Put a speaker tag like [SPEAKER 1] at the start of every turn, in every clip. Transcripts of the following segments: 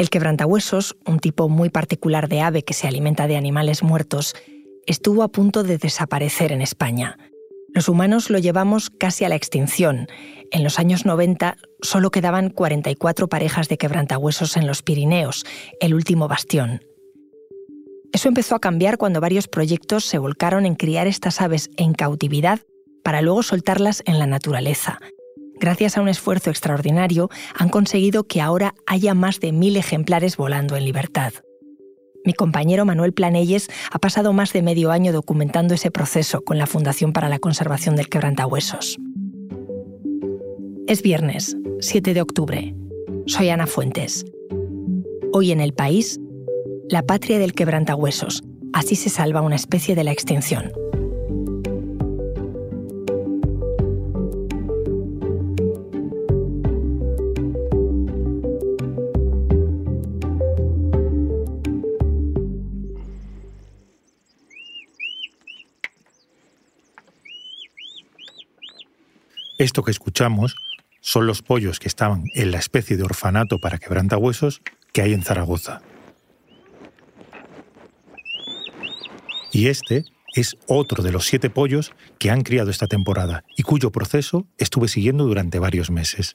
[SPEAKER 1] El quebrantahuesos, un tipo muy particular de ave que se alimenta de animales muertos, estuvo a punto de desaparecer en España. Los humanos lo llevamos casi a la extinción. En los años 90 solo quedaban 44 parejas de quebrantahuesos en los Pirineos, el último bastión. Eso empezó a cambiar cuando varios proyectos se volcaron en criar estas aves en cautividad para luego soltarlas en la naturaleza. Gracias a un esfuerzo extraordinario, han conseguido que ahora haya más de mil ejemplares volando en libertad. Mi compañero Manuel Planelles ha pasado más de medio año documentando ese proceso con la Fundación para la Conservación del Quebrantahuesos. Es viernes, 7 de octubre. Soy Ana Fuentes. Hoy en el país, la patria del quebrantahuesos. Así se salva una especie de la extinción.
[SPEAKER 2] Esto que escuchamos son los pollos que estaban en la especie de orfanato para quebrantahuesos que hay en Zaragoza. Y este es otro de los siete pollos que han criado esta temporada y cuyo proceso estuve siguiendo durante varios meses.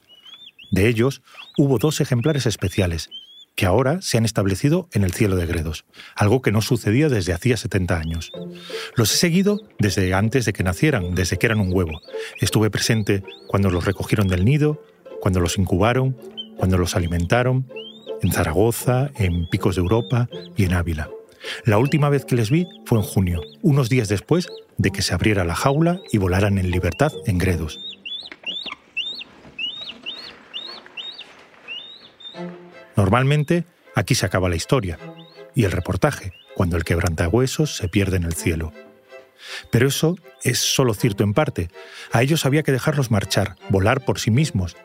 [SPEAKER 2] De ellos, hubo dos ejemplares especiales, que ahora se han establecido en el cielo de Gredos, algo que no sucedía desde hacía 70 años. Los he seguido desde antes de que nacieran, desde que eran un huevo. Estuve presente cuando los recogieron del nido, cuando los incubaron, cuando los alimentaron, en Zaragoza, en Picos de Europa y en Ávila. La última vez que les vi fue en junio, unos días después de que se abriera la jaula y volaran en libertad en Gredos. Normalmente, aquí se acaba la historia y el reportaje, cuando el quebrantahuesos se pierde en el cielo. Pero eso es solo cierto en parte. A ellos había que dejarlos marchar, volar por sí mismos.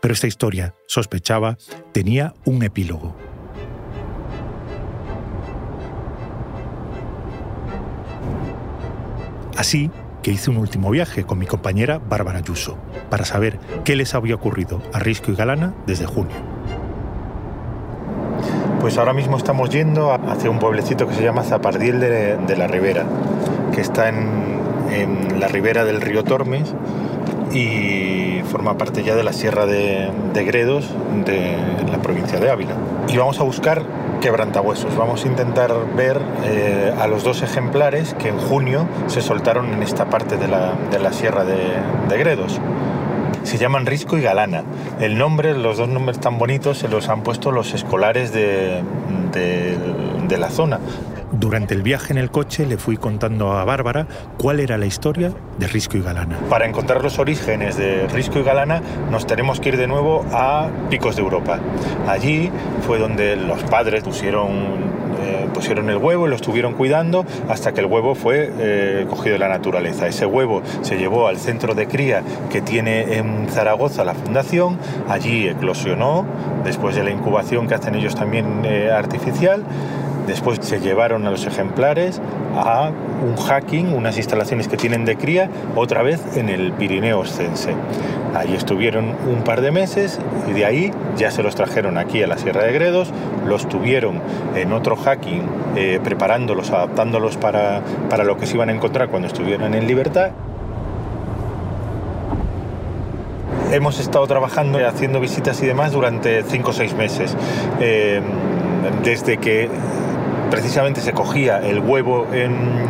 [SPEAKER 2] Pero esta historia, sospechaba, tenía un epílogo. Así que hice un último viaje con mi compañera Bárbara Ayuso para saber qué les había ocurrido a Risco y Galana desde junio. Pues ahora mismo estamos yendo hacia un pueblecito que se llama Zapardiel de, la Ribera, que está en, la ribera del río Tormes y forma parte ya de la Sierra de, Gredos de la provincia de Ávila. Y vamos a buscar quebrantahuesos. Vamos a intentar ver eh, a los dos ejemplares que en junio se soltaron en esta parte de la, Sierra de, Gredos. Se llaman Risco y Galana. El nombre, los dos nombres tan bonitos, se los han puesto los escolares de, de la zona. Durante el viaje en el coche le fui contando a Bárbara cuál era la historia de Risco y Galana. Para encontrar los orígenes de Risco y Galana nos tenemos que ir de nuevo a Picos de Europa. Allí fue donde los padres pusieron eh, pusieron el huevo y lo estuvieron cuidando hasta que el huevo fue eh, cogido de la naturaleza. Ese huevo se llevó al centro de cría que tiene en Zaragoza la fundación, allí eclosionó, después de la incubación que hacen ellos también eh, artificial, Después se llevaron a los ejemplares a un hacking, unas instalaciones que tienen de cría, otra vez en el Pirineo Oscense. Ahí estuvieron un par de meses y de ahí ya se los trajeron aquí a la Sierra de Gredos, los tuvieron en otro hacking, eh, preparándolos, adaptándolos para, para lo que se iban a encontrar cuando estuvieran en libertad hemos estado trabajando, haciendo visitas y demás durante cinco o seis meses. Eh, desde que precisamente se cogía el huevo en,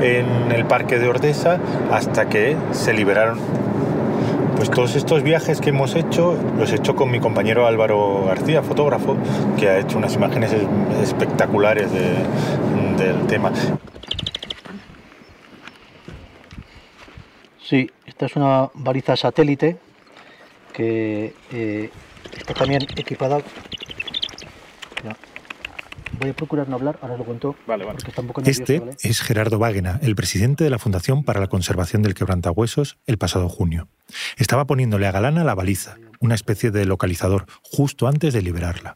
[SPEAKER 2] el parque de Ordesa hasta que se liberaron pues todos estos viajes que hemos hecho los he hecho con mi compañero Álvaro García, fotógrafo, que ha hecho unas imágenes espectaculares del tema.
[SPEAKER 3] Sí, esta es una baliza satélite que eh, está también equipada Voy a procurar no hablar, ahora lo cuento.
[SPEAKER 2] Vale, vale. este es Gerardo Vágena, el presidente de la Fundación para la Conservación del Quebrantahuesos, el pasado junio. Estaba poniéndole a Galana la baliza, una especie de localizador, justo antes de liberarla.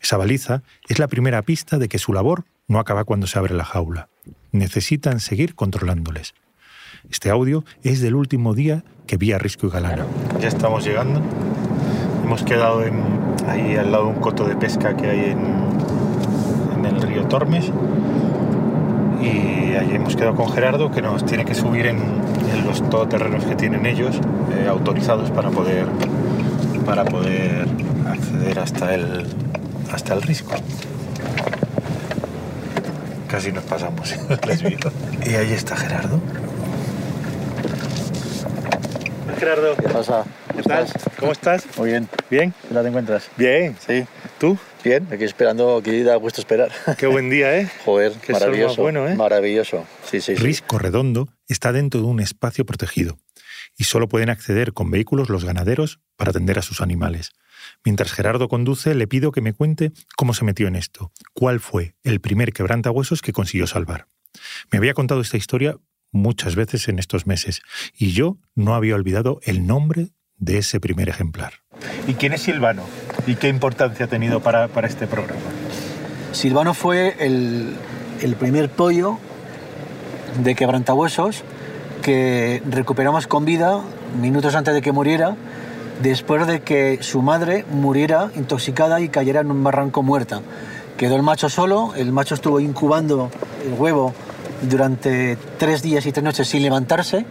[SPEAKER 2] Esa baliza es la primera pista de que su labor no acaba cuando se abre la jaula. Necesitan seguir controlándoles. Este audio es del último día que vi a Risco y Galana. Ya estamos llegando hemos quedado en, ahí al lado de un coto de pesca que hay en, en el río Tormes y allí hemos quedado con Gerardo que nos tiene que subir en, en los todoterrenos que tienen ellos eh, autorizados para poder para poder acceder hasta el hasta el risco casi nos pasamos les vi. y ahí está Gerardo Gerardo
[SPEAKER 3] ¿Qué pasa?
[SPEAKER 2] ¿Qué tal? ¿cómo estás?
[SPEAKER 3] Muy bien.
[SPEAKER 2] ¿bien?
[SPEAKER 3] ¿Qué tal te encuentras?
[SPEAKER 2] bien
[SPEAKER 3] Sí.
[SPEAKER 2] ¿tú?
[SPEAKER 3] Bien, aquí esperando, aquí da gusto esperar.
[SPEAKER 2] qué buen día ¿eh?
[SPEAKER 3] Joder,
[SPEAKER 2] Qué
[SPEAKER 3] maravilloso.
[SPEAKER 2] bueno, ¿eh?
[SPEAKER 3] Maravilloso. Sí, sí, sí.
[SPEAKER 4] Risco Redondo está dentro de un espacio protegido y solo pueden acceder con vehículos los ganaderos para atender a sus animales. Mientras Gerardo conduce, le pido que me cuente cómo se metió en esto, cuál fue el primer quebrantahuesos que consiguió salvar. Me había contado esta historia muchas veces en estos meses y yo no había olvidado el nombre de ese primer ejemplar.
[SPEAKER 2] ¿y quién es Silvano? ¿y qué importancia ha tenido para, para este programa?
[SPEAKER 3] Silvano fue el, el primer pollo de quebrantahuesos que recuperamos con vida minutos antes de que muriera, después de que su madre muriera intoxicada y cayera en un barranco muerta. Quedó el macho solo, el macho estuvo incubando el huevo durante tres días y tres noches sin levantarse,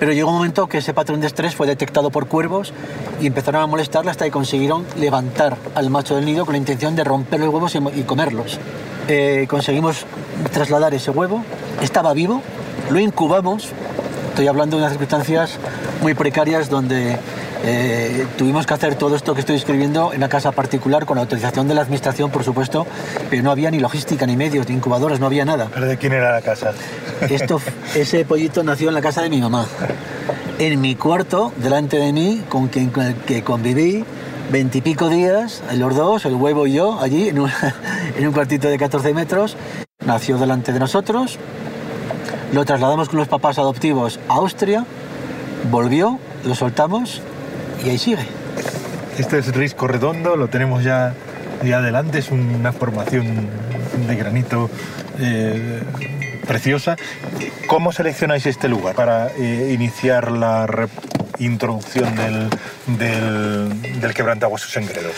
[SPEAKER 3] pero llegó un momento que ese patrón de estrés fue detectado por cuervos y empezaron a molestarla hasta que consiguieron levantar al macho del nido con la intención de romper los huevos y comerlos. Eh, conseguimos trasladar ese huevo, estaba vivo, lo incubamos, estoy hablando de unas circunstancias muy precarias donde eh, tuvimos que hacer todo esto que estoy escribiendo en una casa particular con autorización de la administración, por supuesto, pero no había ni logística, ni medios, ni incubadoras, no había nada.
[SPEAKER 2] ¿pero de quién era la casa?
[SPEAKER 3] Esto, ese pollito nació en la casa de mi mamá. En mi cuarto, delante de mí, con quien con el que conviví veintipico días, los dos, el huevo y yo, allí, en un, en un cuartito de 14 metros. Nació delante de nosotros. Lo trasladamos con los papás adoptivos a Austria. Volvió, lo soltamos y ahí sigue.
[SPEAKER 2] Este es Risco Redondo, lo tenemos ya, ya adelante, es una formación de granito eh, preciosa. ¿Cómo seleccionáis este lugar para eh, iniciar la introducción del, del, del quebrantahuesos en Gredos?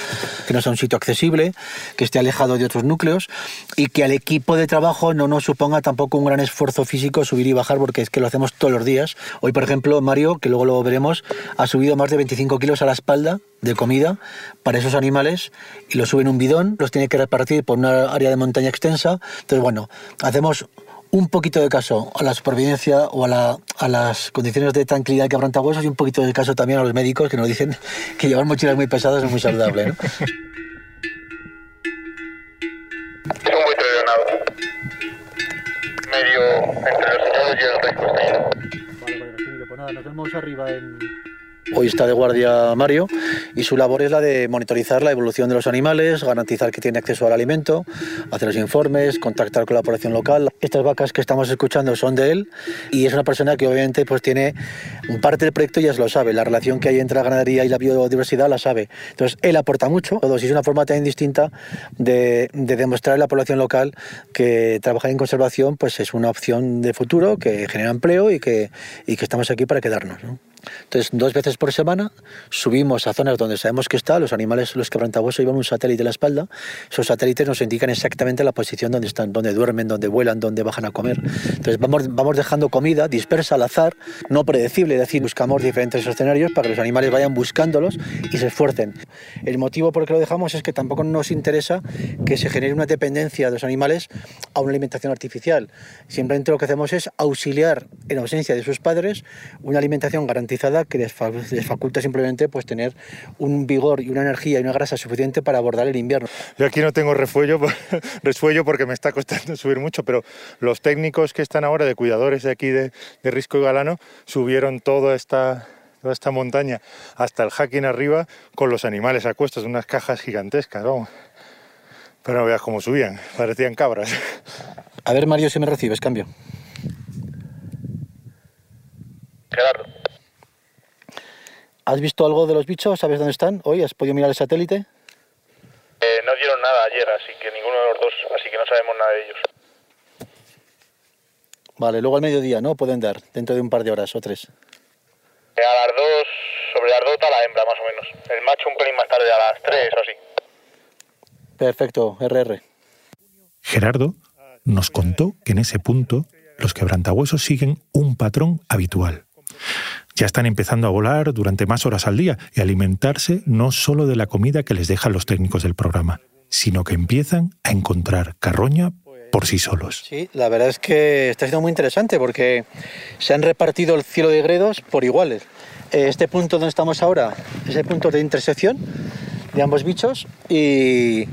[SPEAKER 3] que no sea un sitio accesible, que esté alejado de otros núcleos y que al equipo de trabajo no nos suponga tampoco un gran esfuerzo físico subir y bajar porque es que lo hacemos todos los días. Hoy, por ejemplo, Mario, que luego lo veremos, ha subido más de 25 kilos a la espalda de comida para esos animales y los sube en un bidón, los tiene que repartir por una área de montaña extensa. Entonces, bueno, hacemos un poquito de caso a la supervivencia o a, la- a las condiciones de tranquilidad que huesos y un poquito de caso también a los médicos que nos dicen que llevar mochilas muy pesadas es muy saludable. ¿no?
[SPEAKER 5] Es un buitre de ganado. Medio entre los y el resto costeño.
[SPEAKER 3] Pues nada, nos vemos arriba en... Hoy está de guardia Mario y su labor es la de monitorizar la evolución de los animales, garantizar que tiene acceso al alimento, hacer los informes, contactar con la población local. Estas vacas que estamos escuchando son de él y es una persona que obviamente pues tiene parte del proyecto ya se lo sabe, la relación que hay entre la ganadería y la biodiversidad la sabe. Entonces él aporta mucho, y es una forma también distinta de, de demostrar a la población local que trabajar en conservación pues es una opción de futuro que genera empleo y que, y que estamos aquí para quedarnos. ¿no? Entonces, dos veces por semana subimos a zonas donde sabemos que está, los animales, los quebrantahuesos llevan un satélite en la espalda, esos satélites nos indican exactamente la posición donde están, donde duermen, donde vuelan, donde bajan a comer. Entonces, vamos, vamos dejando comida dispersa al azar, no predecible, es decir, buscamos diferentes escenarios para que los animales vayan buscándolos y se esfuercen. El motivo por el que lo dejamos es que tampoco nos interesa que se genere una dependencia de los animales a una alimentación artificial. Simplemente lo que hacemos es auxiliar, en ausencia de sus padres, una alimentación garantizada que les, fa- les faculta simplemente pues, tener un vigor y una energía y una grasa suficiente para abordar el invierno.
[SPEAKER 2] Yo aquí no tengo refuello, resuello porque me está costando subir mucho, pero los técnicos que están ahora de cuidadores de aquí de, de Risco y Galano subieron toda esta, toda esta montaña hasta el hacking arriba con los animales a cuestas, unas cajas gigantescas, vamos. Pero no veas cómo subían, parecían cabras.
[SPEAKER 3] A ver, Mario, si me recibes, cambio.
[SPEAKER 5] Gerardo.
[SPEAKER 3] ¿Has visto algo de los bichos? ¿Sabes dónde están? ¿Hoy has podido mirar el satélite?
[SPEAKER 5] Eh, no dieron nada ayer, así que ninguno de los dos, así que no sabemos nada de ellos.
[SPEAKER 3] Vale, luego al mediodía, ¿no? Pueden dar, dentro de un par de horas o tres.
[SPEAKER 5] Eh, a las dos sobre Ardota la hembra, más o menos. El macho un pelín más tarde, a las 3 o así.
[SPEAKER 3] Perfecto, RR.
[SPEAKER 2] Gerardo nos contó que en ese punto los quebrantahuesos siguen un patrón habitual. Ya están empezando a volar durante más horas al día y alimentarse no solo de la comida que les dejan los técnicos del programa, sino que empiezan a encontrar carroña por sí solos.
[SPEAKER 3] Sí, la verdad es que está siendo muy interesante porque se han repartido el cielo de gredos por iguales. Eh, este punto donde estamos ahora es el punto de intersección de ambos bichos y,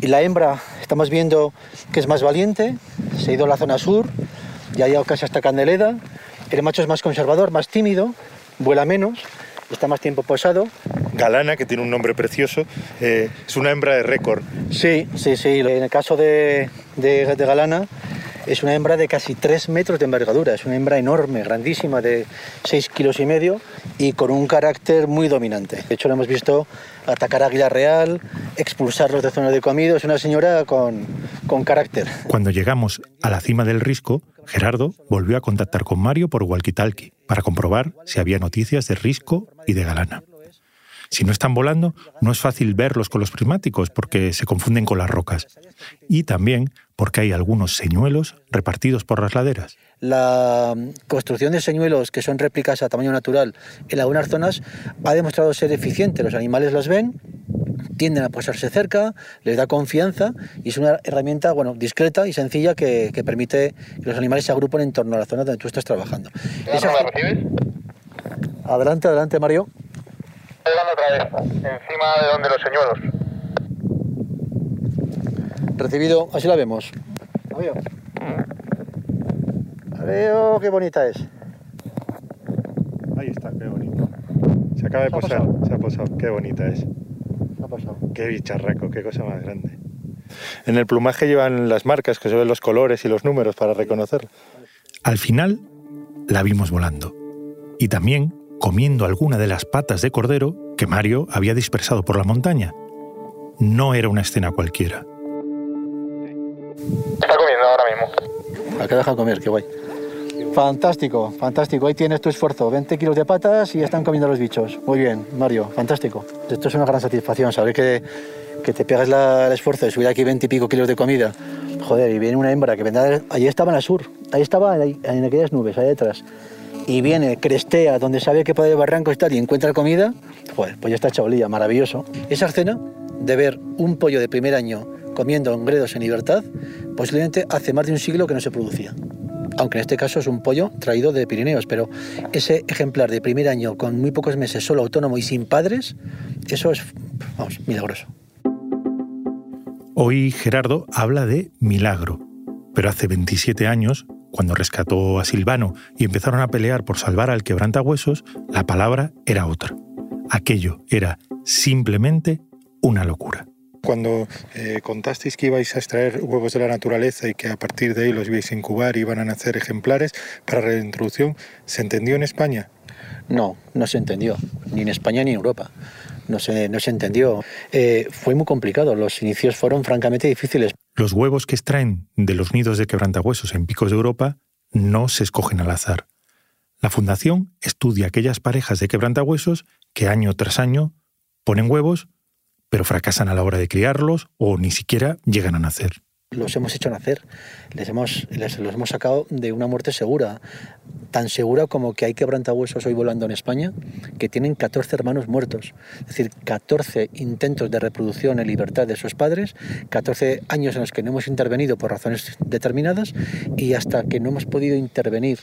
[SPEAKER 3] y la hembra estamos viendo que es más valiente, se ha ido a la zona sur, ya ha llegado casi hasta Candeleda, el macho es más conservador, más tímido, vuela menos, está más tiempo posado.
[SPEAKER 6] Galana, que tiene un nombre precioso, eh, es una hembra de récord.
[SPEAKER 3] Sí, sí, sí. En el caso de, de, de Galana, es una hembra de casi 3 metros de envergadura, es una hembra enorme, grandísima, de 6 kilos y medio y con un carácter muy dominante. De hecho, lo hemos visto atacar a Águila Real, expulsarlos de zona de comido, es una señora con, con carácter.
[SPEAKER 2] Cuando llegamos a la cima del risco, Gerardo volvió a contactar con Mario por walkie-talkie para comprobar si había noticias de Risco y de Galana. Si no están volando, no es fácil verlos con los prismáticos porque se confunden con las rocas. Y también porque hay algunos señuelos repartidos por las laderas.
[SPEAKER 3] La construcción de señuelos que son réplicas a tamaño natural en algunas zonas ha demostrado ser eficiente. Los animales las ven, tienden a posarse cerca, les da confianza y es una herramienta bueno, discreta y sencilla que, que permite que los animales se agrupen en torno a la zona donde tú estás trabajando.
[SPEAKER 5] ¿Esa recibes?
[SPEAKER 3] Adelante, adelante, Mario.
[SPEAKER 5] Llegando otra vez, encima de donde los señuelos.
[SPEAKER 3] Recibido, así la vemos. La veo. La veo, qué bonita es.
[SPEAKER 6] Ahí está, qué bonito. Se acaba de
[SPEAKER 3] Se
[SPEAKER 6] posar,
[SPEAKER 3] posado.
[SPEAKER 6] se ha posado, qué bonita es.
[SPEAKER 3] ¿Qué ha pasado?
[SPEAKER 6] Qué bicharraco, qué cosa más grande. En el plumaje llevan las marcas, que se ven los colores y los números para reconocerlo.
[SPEAKER 2] Al final, la vimos volando. Y también comiendo alguna de las patas de cordero que Mario había dispersado por la montaña. No era una escena cualquiera.
[SPEAKER 5] Está comiendo ahora mismo.
[SPEAKER 3] Acá deja comer, qué guay. Fantástico, fantástico. Ahí tienes tu esfuerzo. 20 kilos de patas y ya están comiendo los bichos. Muy bien, Mario, fantástico. Esto es una gran satisfacción, saber que, que te pegas la- el esfuerzo de subir aquí 20 y pico kilos de comida. Joder, y viene una hembra que vendrá. Allí estaba en la sur, ahí estaba ahí, en aquellas nubes, ahí detrás. Y viene, crestea, donde sabe que puede haber barrancos y tal, y encuentra comida. Joder, pues ya está chabolilla, maravilloso. Esa escena de ver un pollo de primer año comiendo en gredos en libertad, posiblemente hace más de un siglo que no se producía aunque en este caso es un pollo traído de Pirineos, pero ese ejemplar de primer año con muy pocos meses, solo autónomo y sin padres, eso es, vamos, milagroso.
[SPEAKER 2] Hoy Gerardo habla de milagro, pero hace 27 años, cuando rescató a Silvano y empezaron a pelear por salvar al quebrantahuesos, la palabra era otra. Aquello era simplemente una locura.
[SPEAKER 6] Cuando eh, contasteis que ibais a extraer huevos de la naturaleza y que a partir de ahí los ibais a incubar y iban a nacer ejemplares para reintroducción, ¿se entendió en España?
[SPEAKER 3] No, no se entendió, ni en España ni en Europa. No se, no se entendió. Eh, fue muy complicado, los inicios fueron francamente difíciles.
[SPEAKER 2] Los huevos que extraen de los nidos de quebrantahuesos en picos de Europa no se escogen al azar. La Fundación estudia aquellas parejas de quebrantahuesos que año tras año ponen huevos, pero fracasan a la hora de criarlos o ni siquiera llegan a nacer.
[SPEAKER 3] Los hemos hecho nacer, les hemos, les, los hemos sacado de una muerte segura, tan segura como que hay quebrantahuesos hoy volando en España que tienen 14 hermanos muertos, es decir, 14 intentos de reproducción en libertad de sus padres, 14 años en los que no hemos intervenido por razones determinadas y hasta que no hemos podido intervenir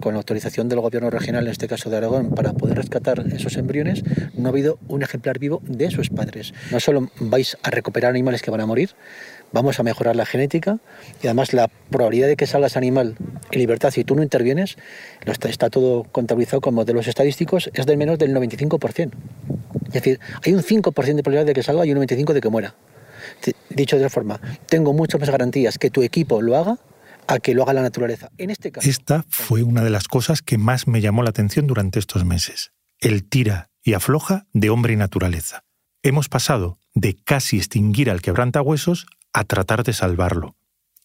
[SPEAKER 3] con la autorización del gobierno regional, en este caso de Aragón, para poder rescatar esos embriones, no ha habido un ejemplar vivo de sus padres. No solo vais a recuperar animales que van a morir, vamos a mejorar la genética y además la probabilidad de que salgas animal en libertad si tú no intervienes, está, todo contabilizado con modelos estadísticos, es del menos del 95%. Es decir, hay un 5% de probabilidad de que salga y un 95% de que muera. Dicho de otra forma, tengo muchas más garantías que tu equipo lo haga a que lo haga la naturaleza. En este caso,
[SPEAKER 2] Esta fue una de las cosas que más me llamó la atención durante estos meses. El tira y afloja de hombre y naturaleza. Hemos pasado de casi extinguir al quebrantahuesos a tratar de salvarlo.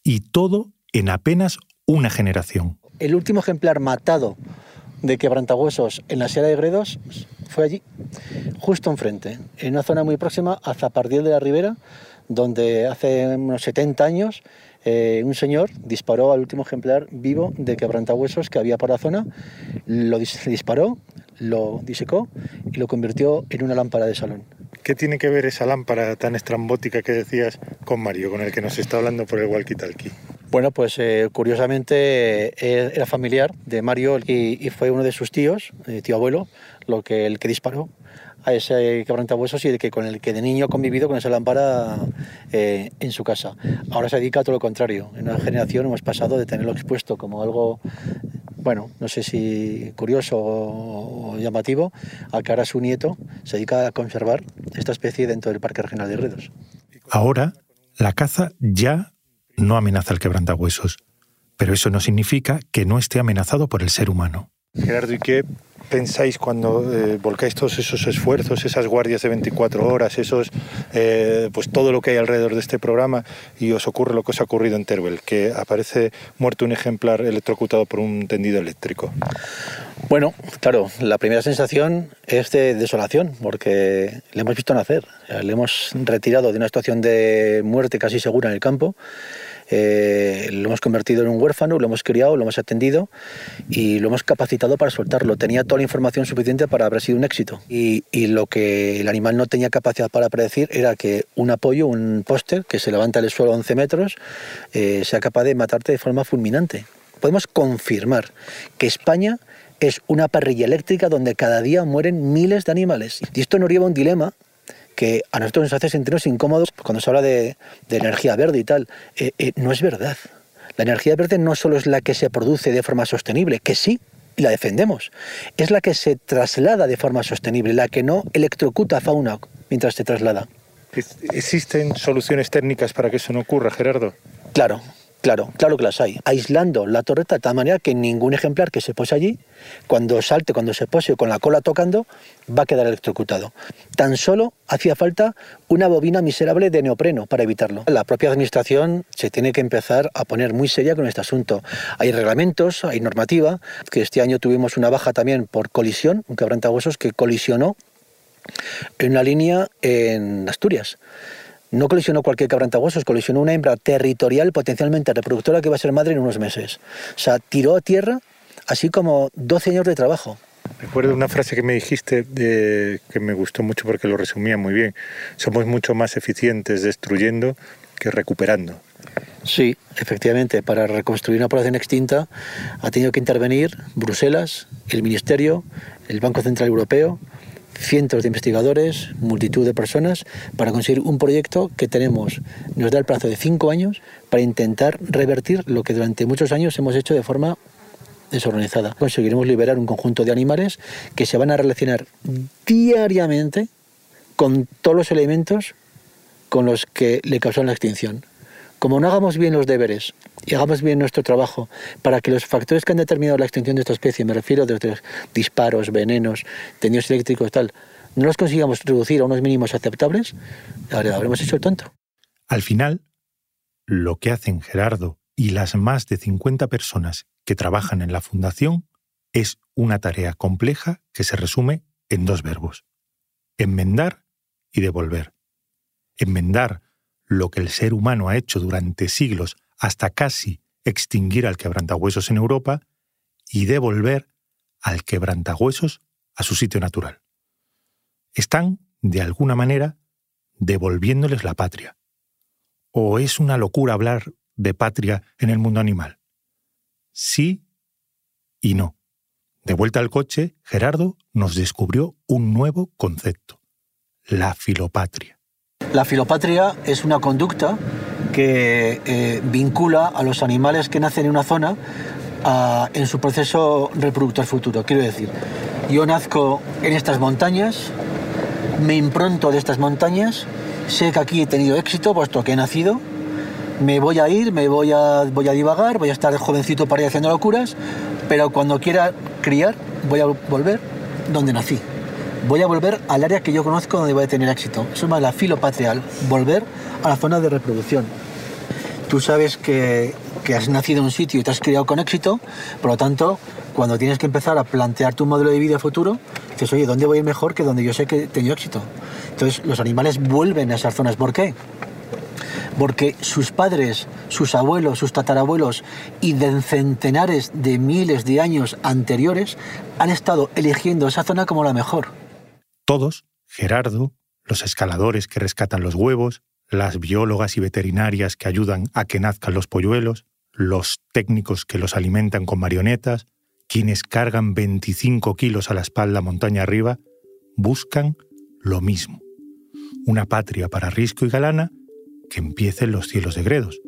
[SPEAKER 2] Y todo en apenas una generación.
[SPEAKER 3] el último ejemplar matado de quebrantahuesos en la Sierra de Gredos fue allí, justo enfrente, en una zona muy próxima a Zapardiel de la Ribera, donde hace unos 70 años eh, un señor disparó al último ejemplar vivo de quebrantahuesos que había por la zona, lo disparó, lo disecó y lo convirtió en una lámpara de salón.
[SPEAKER 2] ¿Qué tiene que ver esa lámpara tan estrambótica que decías con Mario, con el que nos está hablando por el walkie-talkie?
[SPEAKER 3] Bueno, pues eh, curiosamente eh, era familiar de Mario y, fue uno de sus tíos, eh, tío abuelo, lo que, el que disparó a ese quebrantahuesos y de que con el que de niño ha convivido con esa lámpara en su casa. Ahora se dedica a todo lo contrario. En una generación hemos pasado de tenerlo expuesto como algo, bueno, no sé si curioso o, llamativo, a que ahora su nieto se dedica a conservar esta especie dentro del Parque Regional de Redos.
[SPEAKER 4] Ahora, la caza ya no amenaza el quebrantahuesos, pero eso no significa que no esté amenazado por el ser humano.
[SPEAKER 2] Gerardo, ¿y qué pensáis cuando eh, volcáis todos esos esfuerzos, esas guardias de 24 horas, esos, eh, pues todo lo que hay alrededor de este programa y os ocurre lo que os ha ocurrido en Teruel, que aparece muerto un ejemplar electrocutado por un tendido eléctrico?
[SPEAKER 3] Bueno, claro, la primera sensación es de desolación, porque le hemos visto nacer, le hemos retirado de una situación de muerte casi segura en el campo eh, lo hemos convertido en un huérfano, lo hemos criado, lo hemos atendido y lo hemos capacitado para soltarlo. Tenía toda la información suficiente para haber sido un éxito. Y, lo que el animal no tenía capacidad para predecir era que un apoyo, un póster que se levanta del suelo a 11 metros, eh, sea capaz de matarte de forma fulminante. Podemos confirmar que España es una parrilla eléctrica donde cada día mueren miles de animales. Y esto nos lleva a un dilema que a nosotros nos hace sentirnos incómodos cuando se habla de, energía verde y tal. Eh, eh, no es verdad. La energía verde no solo es la que se produce de forma sostenible, que sí, y la defendemos, es la que se traslada de forma sostenible, la que no electrocuta fauna mientras se traslada.
[SPEAKER 2] ¿Existen soluciones técnicas para que eso no ocurra, Gerardo?
[SPEAKER 3] Claro, Claro, claro que las hay. Aislando la torreta de tal manera que ningún ejemplar que se pose allí, cuando salte, cuando se pose con la cola tocando, va a quedar electrocutado. Tan solo hacía falta una bobina miserable de neopreno para evitarlo. La propia administración se tiene que empezar a poner muy seria con este asunto. Hay reglamentos, hay normativa, que este año tuvimos una baja también por colisión, un quebrantahuesos que colisionó en una línea en Asturias. No colisionó cualquier quebrantahuesos, colisionó una hembra territorial potencialmente reproductora que va a ser madre en unos meses. O sea, tiró a tierra así como 12 años de trabajo.
[SPEAKER 2] Recuerdo una frase que me dijiste que me gustó mucho porque lo resumía muy bien. Somos mucho más eficientes destruyendo que recuperando.
[SPEAKER 3] Sí, efectivamente, para reconstruir una población extinta ha tenido que intervenir Bruselas, el Ministerio, el Banco Central Europeo, cientos de investigadores, multitud de personas, para conseguir un proyecto que tenemos, nos da el plazo de cinco años para intentar revertir lo que durante muchos años hemos hecho de forma desorganizada. Conseguiremos liberar un conjunto de animales que se van a relacionar diariamente con todos los elementos con los que le causaron la extinción. Como no hagamos bien los deberes y hagamos bien nuestro trabajo para que los factores que han determinado la extinción de esta especie, me refiero desde disparos, venenos, tendidos eléctricos, tal, no los consigamos reducir a unos mínimos aceptables, ahora habremos hecho el tonto.
[SPEAKER 4] Al final, lo que hacen Gerardo y las más de 50 personas que trabajan en la Fundación es una tarea compleja que se resume en dos verbos, enmendar y devolver. Enmendar lo que el ser humano ha hecho durante siglos hasta casi extinguir al quebrantahuesos en Europa y devolver al quebrantahuesos a su sitio natural. Están, de alguna manera, devolviéndoles la patria. ¿O es una locura hablar de patria en el mundo animal? Sí y no. De vuelta al coche, Gerardo nos descubrió un nuevo concepto, la filopatria.
[SPEAKER 3] La filopatria es una conducta que eh, vincula a los animales que nacen en una zona en su proceso reproductor futuro. Quiero decir, yo nazco en estas montañas, me impronto de estas montañas, sé que aquí he tenido éxito puesto que he nacido, me voy a ir, me voy a, voy a divagar, voy a estar jovencito para ir haciendo locuras, pero cuando quiera criar voy a volver donde nací voy a volver al área que yo conozco donde voy a tener éxito. Eso es más la filopatrial, volver a la zona de reproducción. Tú sabes que, que has nacido en un sitio y te has criado con éxito, por lo tanto, cuando tienes que empezar a plantear tu modelo de vida futuro, Entonces, oye, ¿dónde voy a ir mejor que donde yo sé que he tenido éxito? Entonces, los animales vuelven a esas zonas. ¿Por qué? Porque sus padres, sus abuelos, sus tatarabuelos y de centenares de miles de años anteriores han estado eligiendo esa zona como la mejor.
[SPEAKER 2] Todos, Gerardo, los escaladores que rescatan los huevos, las biólogas y veterinarias que ayudan a que nazcan los polluelos, los técnicos que los alimentan con marionetas, quienes cargan 25 kilos a la espalda montaña arriba, buscan lo mismo. Una patria para Risco y Galana que empiece en los cielos de Gredos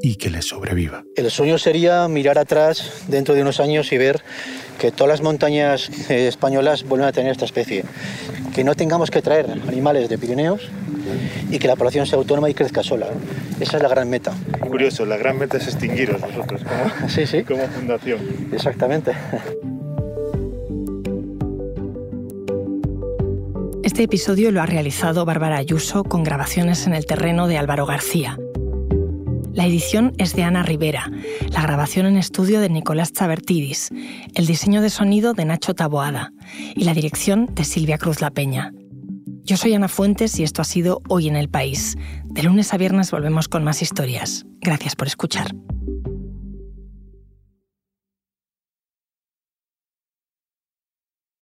[SPEAKER 2] y que les sobreviva.
[SPEAKER 3] El sueño sería mirar atrás dentro de unos años y ver que todas las montañas eh, españolas vuelven a tener esta especie. Que no tengamos que traer animales de Pirineos y que la población sea autónoma y crezca sola. Esa es la gran meta.
[SPEAKER 7] Curioso, la gran meta es extinguiros vosotros como,
[SPEAKER 3] sí, sí.
[SPEAKER 7] como fundación.
[SPEAKER 3] Exactamente.
[SPEAKER 1] Este episodio lo ha realizado Bárbara Ayuso con grabaciones en el terreno de Álvaro García. La edición es de Ana Rivera, la grabación en estudio de Nicolás Chabertidis, el diseño de sonido de Nacho Taboada y la dirección de Silvia Cruz La Peña. Yo soy Ana Fuentes y esto ha sido Hoy en el País. De lunes a viernes volvemos con más historias. Gracias por escuchar.